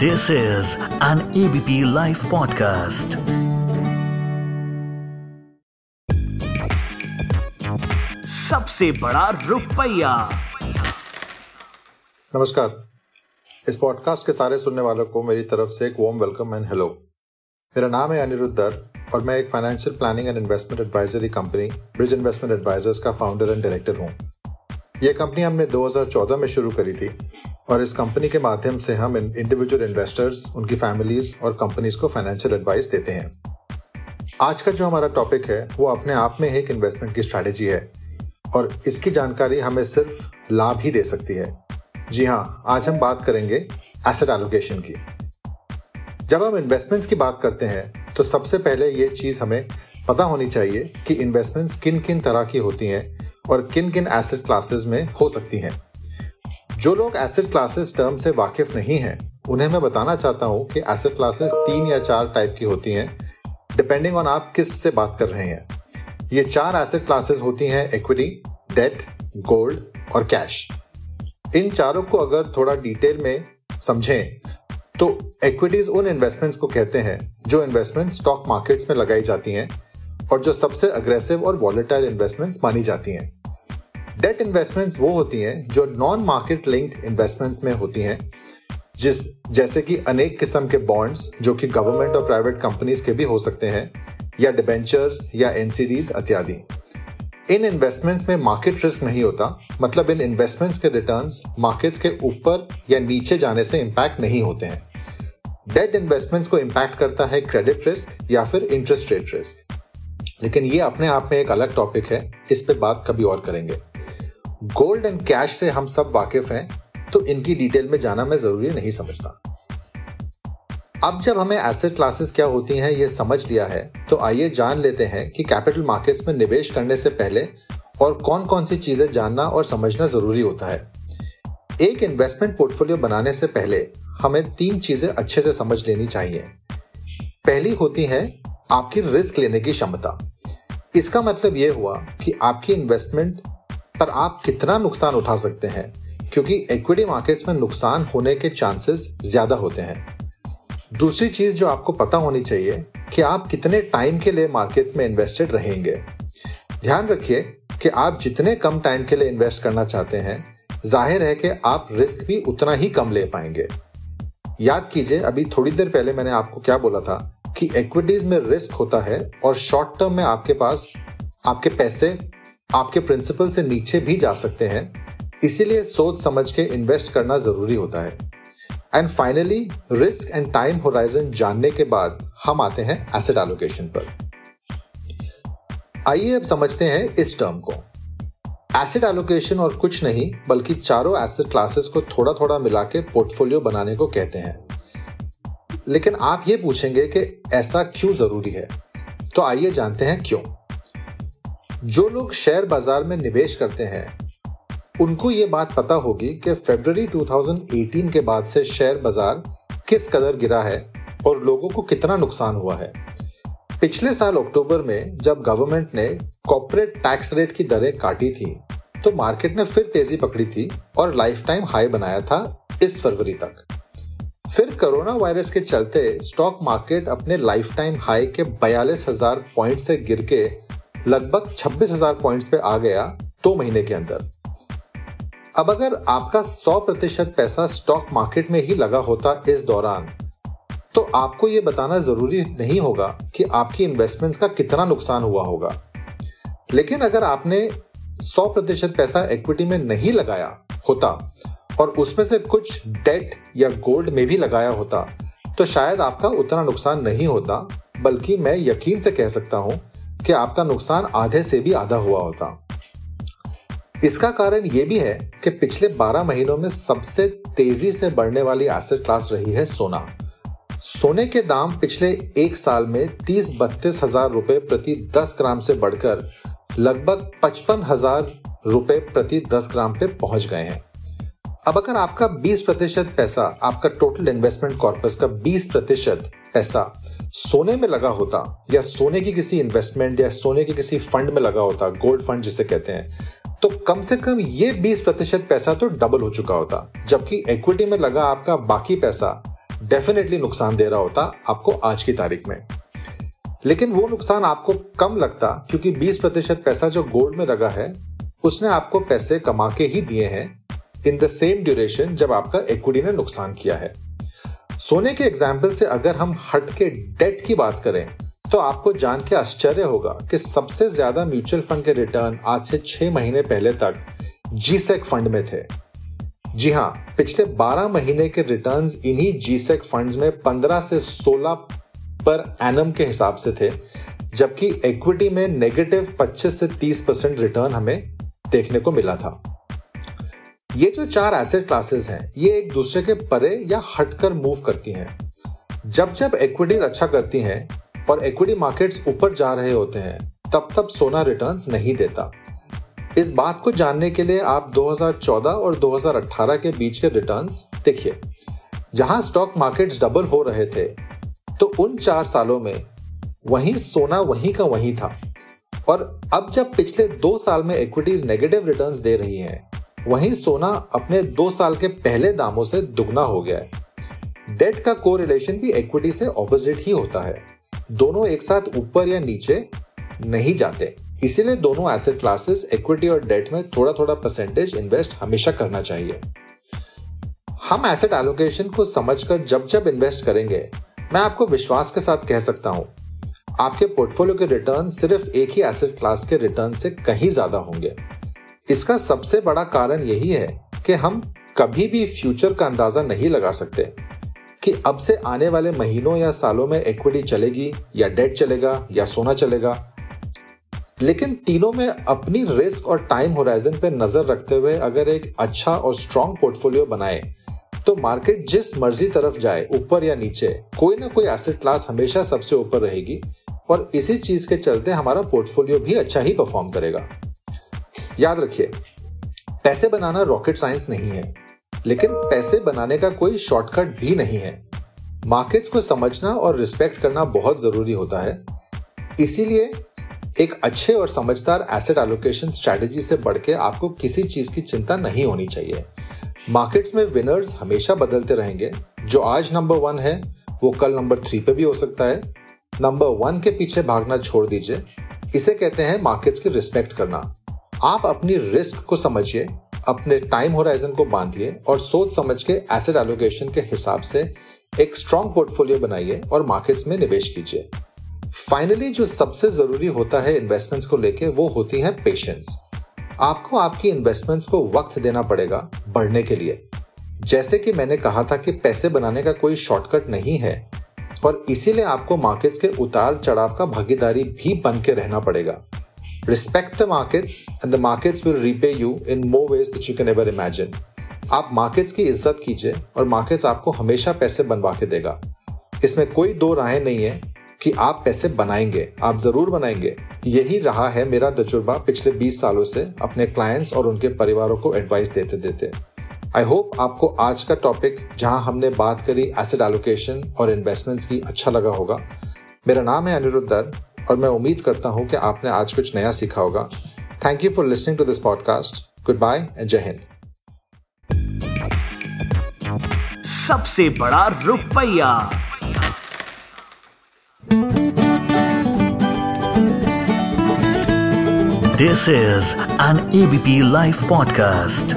This is an ABP Life podcast. सबसे बड़ा रुपया। नमस्कार। इस पॉडकास्ट के सारे सुनने वालों को मेरी तरफ़ से एक वार्म वेलकम एंड हेलो मेरा नाम है अनिरुद्ध दर और मैं एक financial planning and investment advisory company Bridge Investment Advisers का फाउंडर एंड डायरेक्टर हूँ। यह कंपनी हमने 2014 में शुरू करी थी। और इस कंपनी के माध्यम से हम इंडिविजुअल इन्वेस्टर्स उनकी फैमिलीज़ और कंपनीज़ को फाइनेंशियल एडवाइस देते हैं। आज का जो हमारा टॉपिक है, वो अपने आप में एक इन्वेस्टमेंट की स्ट्रैटेजी है और इसकी जानकारी हमें सिर्फ़ लाभ ही दे सकती है। जी हाँ आज हम बात करेंगे एसेट एलोकेशन की। जब हम इन्वेस्टमेंट्स की बात करते हैं तो सबसे पहले ये चीज़ हमें पता होनी चाहिए कि इन्वेस्टमेंट्स किन किन तरह की होती हैं और किन किन एसेट क्लासेस में हो सकती हैं। जो लोग एसेट क्लासेस टर्म से वाकिफ नहीं हैं, उन्हें मैं बताना चाहता हूँ कि एसेट क्लासेस तीन या चार टाइप की होती हैं डिपेंडिंग ऑन आप किस से बात कर रहे हैं। ये चार एसेट क्लासेस होती हैं इक्विटी डेट गोल्ड और कैश इन चारों को अगर थोड़ा डिटेल में समझें तो इक्विटीज उन इन्वेस्टमेंट्स को कहते हैं, जो इन्वेस्टमेंट स्टॉक मार्केट्स में लगाई जाती हैं और जो सबसे अग्रेसिव और वॉलेटाइल इन्वेस्टमेंट्स मानी जाती हैं। डेट इन्वेस्टमेंट्स वो होती हैं जो नॉन मार्केट लिंक्ड इन्वेस्टमेंट्स में होती हैं, जिस, जैसे कि अनेक किस्म के बॉन्ड्स जो कि गवर्नमेंट और प्राइवेट कंपनीज़ के भी हो सकते हैं, या डिबेंचर्स या एनसीडीज इत्यादि। इन इन्वेस्टमेंट्स में मार्केट रिस्क नहीं होता मतलब इन इन्वेस्टमेंट्स के रिटर्न्स मार्केट्स के ऊपर या नीचे जाने से इम्पैक्ट नहीं होते हैं। डेट इन्वेस्टमेंट्स को इम्पैक्ट करता है क्रेडिट रिस्क या फिर इंटरेस्ट रेट रिस्क लेकिन ये अपने आप में एक अलग टॉपिक है, इस पे बात कभी और करेंगे। गोल्ड एंड कैश से हम सब वाकिफ हैं तो इनकी डिटेल में जाना मैं ज़रूरी नहीं समझता। अब जब हमें एसेट क्लासेस क्या होती हैं, ये समझ लिया है तो आइए जान लेते हैं कि कैपिटल मार्केट्स में निवेश करने से पहले और कौन कौन सी चीज़ें जानना और समझना ज़रूरी होता है। एक इन्वेस्टमेंट पोर्टफोलियो बनाने से पहले हमें तीन चीज़ें अच्छे से समझ लेनी चाहिए। पहली होती है आपकी रिस्क लेने की क्षमता। इसका मतलब यह हुआ कि आपकी इन्वेस्टमेंट पर आप कितना नुकसान उठा सकते हैं? क्योंकि इक्विटी मार्केट्स में नुकसान होने के चांसेस ज़्यादा होते हैं। दूसरी चीज़ जो आपको पता होनी चाहिए कि आप कितने टाइम के लिए मार्केट्स में इन्वेस्टेड रहेंगे। ध्यान रखिए कि आप जितने कम टाइम के लिए इन्वेस्ट करना चाहते हैं, ज़ाहिर है कि आप रिस्क भी उतना ही कम ले पाएँगे। याद कीजिए, अभी थोड़ी देर पहले मैंने आपको क्या बोला था कि इक्विटीज में रिस्क होता है और शॉर्ट टर्म में आपके पास आपके पैसे आपके प्रिंसिपल से नीचे भी जा सकते हैं। इसीलिए सोच समझ के इन्वेस्ट करना ज़रूरी होता है। And finally risk and time horizon जानने के बाद हम आते हैं एसेट एलोकेशन पर। आइए अब समझते हैं इस टर्म को। एसेट एलोकेशन और कुछ नहीं, बल्कि चारों एसेट क्लासेस को थोड़ा थोड़ा मिला के पोर्टफोलियो बनाने को कहते हैं। लेकिन आप ये पूछेंगे कि ऐसा क्यों ज़रूरी है? तो आइए जानते हैं क्यों। जो लोग शेयर बाज़ार में निवेश करते हैं, उनको ये बात पता होगी कि फरवरी 2018 के बाद से शेयर बाज़ार किस कदर गिरा है और लोगों को कितना नुकसान हुआ है। पिछले साल अक्टूबर में जब गवर्नमेंट ने कॉर्पोरेट टैक्स रेट की दरें काटी थी तो मार्केट ने फिर तेज़ी पकड़ी थी और लाइफ टाइम हाई बनाया था इस फरवरी तक। फिर कोरोना वायरस के चलते स्टॉक मार्केट अपने लाइफ टाइम हाई के बयालीस हज़ार पॉइंट से गिर के लगभग छब्बीस हज़ार पॉइंट पे आ गया दो महीने के अंदर। अब अगर आपका 100 प्रतिशत पैसा स्टॉक मार्केट में ही लगा होता इस दौरान तो आपको यह बताना ज़रूरी नहीं होगा कि आपकी इन्वेस्टमेंट्स का कितना नुकसान हुआ होगा। लेकिन अगर आपने 100 प्रतिशत पैसा इक्विटी में नहीं लगाया होता और उसमें से कुछ डेट या गोल्ड में भी लगाया होता तो शायद आपका उतना नुकसान नहीं होता, बल्कि मैं यकीन से कह सकता हूँ कि आपका नुकसान आधे से भी आधा हुआ होता। इसका कारण यह भी है कि पिछले 12 महीनों में सबसे तेज़ी से बढ़ने वाली एसेट क्लास रही है सोना। सोने के दाम पिछले एक साल में तीस बत्तीस हज़ार रुपए प्रति 10 ग्राम से बढ़कर लगभग पचपन हज़ार रुपए प्रति 10 ग्राम पे पहुँच गए हैं। अब अगर आपका 20 प्रतिशत पैसा, आपका टोटल इन्वेस्टमेंट कॉर्पस का 20 प्रतिशत पैसा सोने में लगा होता या सोने की किसी इन्वेस्टमेंट या सोने के किसी फंड में लगा होता गोल्ड फंड जिसे कहते हैं तो कम से कम ये 20 प्रतिशत पैसा तो डबल हो चुका होता। जबकि इक्विटी में लगा आपका बाकी पैसा डेफिनेटली नुकसान दे रहा होता आपको आज की तारीख में। लेकिन वो नुकसान आपको कम लगता क्योंकि 20 प्रतिशत पैसा जो गोल्ड में लगा है, उसने आपको पैसे कमा के ही दिए हैं इन द सेम ड्यूरेशन जब आपका इक्विटी ने नुकसान किया है। सोने के एग्ज़ाम्पल से अगर हम हट के डेट की बात करें तो आपको जान के आश्चर्य होगा कि सबसे ज़्यादा म्यूचुअल फंड के रिटर्न आज से छह महीने पहले तक जीसेक फंड में थे। जी हाँ पिछले 12 महीने के रिटर्न्स इन्हीं जीसेक फंड्स में 15 से 16 पर एनम के हिसाब से थे, जबकि इक्विटी में नेगेटिव 25 से 30 परसेंट रिटर्न हमें देखने को मिला था। ये जो चार एसेट क्लासेस हैं, ये एक दूसरे के परे या हटकर मूव करती हैं। जब जब इक्विटीज अच्छा करती हैं और इक्विटी मार्केट्स ऊपर जा रहे होते हैं, तब तब सोना रिटर्न्स नहीं देता। इस बात को जानने के लिए आप 2014 और 2018 के बीच के रिटर्न्स देखिए। जहाँ स्टॉक मार्केट्स डबल हो रहे थे तो उन चार सालों में वहीं सोना वहीं का वहीं था। और अब जब पिछले दो साल में इक्विटीज नेगेटिव रिटर्न्स दे रही हैं वहीं सोना अपने दो साल के पहले दामों से दुगना हो गया है। डेट का को रिलेशन भी इक्विटी से ऑपोजिट ही होता है। दोनों एक साथ ऊपर या नीचे नहीं जाते। इसीलिए दोनों एसेट क्लासेस इक्विटी और डेट में थोड़ा थोड़ा परसेंटेज इन्वेस्ट हमेशा करना चाहिए। हम एसेट एलोकेशन को समझकर जब जब इन्वेस्ट करेंगे, मैं आपको विश्वास के साथ कह सकता हूँ, आपके पोर्टफोलियो के रिटर्न सिर्फ़ एक ही एसेट क्लास के रिटर्न से कहीं ज़्यादा होंगे। इसका सबसे बड़ा कारण यही है कि हम कभी भी फ्यूचर का अंदाज़ा नहीं लगा सकते कि अब से आने वाले महीनों या सालों में इक्विटी चलेगी या डेट चलेगा या सोना चलेगा। लेकिन तीनों में अपनी रिस्क और टाइम होराइजन पर नज़र रखते हुए अगर एक अच्छा और स्ट्रॉन्ग पोर्टफोलियो बनाए तो मार्केट जिस मर्ज़ी तरफ़ जाए, ऊपर या नीचे, कोई ना कोई एसेट क्लास हमेशा सबसे ऊपर रहेगी और इसी चीज़ के चलते हमारा पोर्टफोलियो भी अच्छा ही परफॉर्म करेगा। याद रखिए, पैसे बनाना रॉकेट साइंस नहीं है, लेकिन पैसे बनाने का कोई शॉर्टकट भी नहीं है। मार्केट्स को समझना और रिस्पेक्ट करना बहुत ज़रूरी होता है। इसीलिए एक अच्छे और समझदार एसेट एलोकेशन स्ट्रेटेजी से बढ़ के आपको किसी चीज़ की चिंता नहीं होनी चाहिए। मार्केट्स में विनर्स हमेशा बदलते रहेंगे। जो आज नंबर वन है, वो कल नंबर थ्री पे भी हो सकता है। नंबर वन के पीछे भागना छोड़ दीजिए। इसे कहते हैं मार्केट्स की रिस्पेक्ट करना। आप अपनी रिस्क को समझिए, अपने टाइम होराइजन को बांधिए और सोच समझ के एसेट एलोकेशन के हिसाब से एक स्ट्रॉन्ग पोर्टफोलियो बनाइए और मार्केट्स में निवेश कीजिए। फाइनली जो सबसे ज़रूरी होता है इन्वेस्टमेंट्स को लेके, वो होती है पेशेंस। आपको आपकी इन्वेस्टमेंट्स को वक्त देना पड़ेगा बढ़ने के लिए। जैसे कि मैंने कहा था कि पैसे बनाने का कोई शॉर्टकट नहीं है, और इसीलिए आपको मार्केट्स के उतार चढ़ाव का भागीदारी भी बन के रहना पड़ेगा। Respect the markets and the markets will repay you in more ways that you can ever imagine आप मार्केट्स की इज़्ज़त कीजिए, और मार्केट्स आपको हमेशा पैसे बनवा के देगा। इसमें कोई दो राहें नहीं है कि आप पैसे बनाएँगे, आप ज़रूर बनाएँगे। यही रहा है मेरा तजुर्बा पिछले 20 सालों से अपने क्लाइंट्स और उनके परिवारों को एडवाइस देते देते। आई होप आपको आज का टॉपिक जहाँ हमने बात करी एसेट एलोकेशन और इन्वेस्टमेंट्स की अच्छा लगा होगा। मेरा नाम है अनिरुद्धर और मैं उम्मीद करता हूँ कि आपने आज कुछ नया सीखा होगा। Thank you for listening to this podcast goodbye and Jai Hind सबसे बड़ा रुपया। This is an ABP live podcast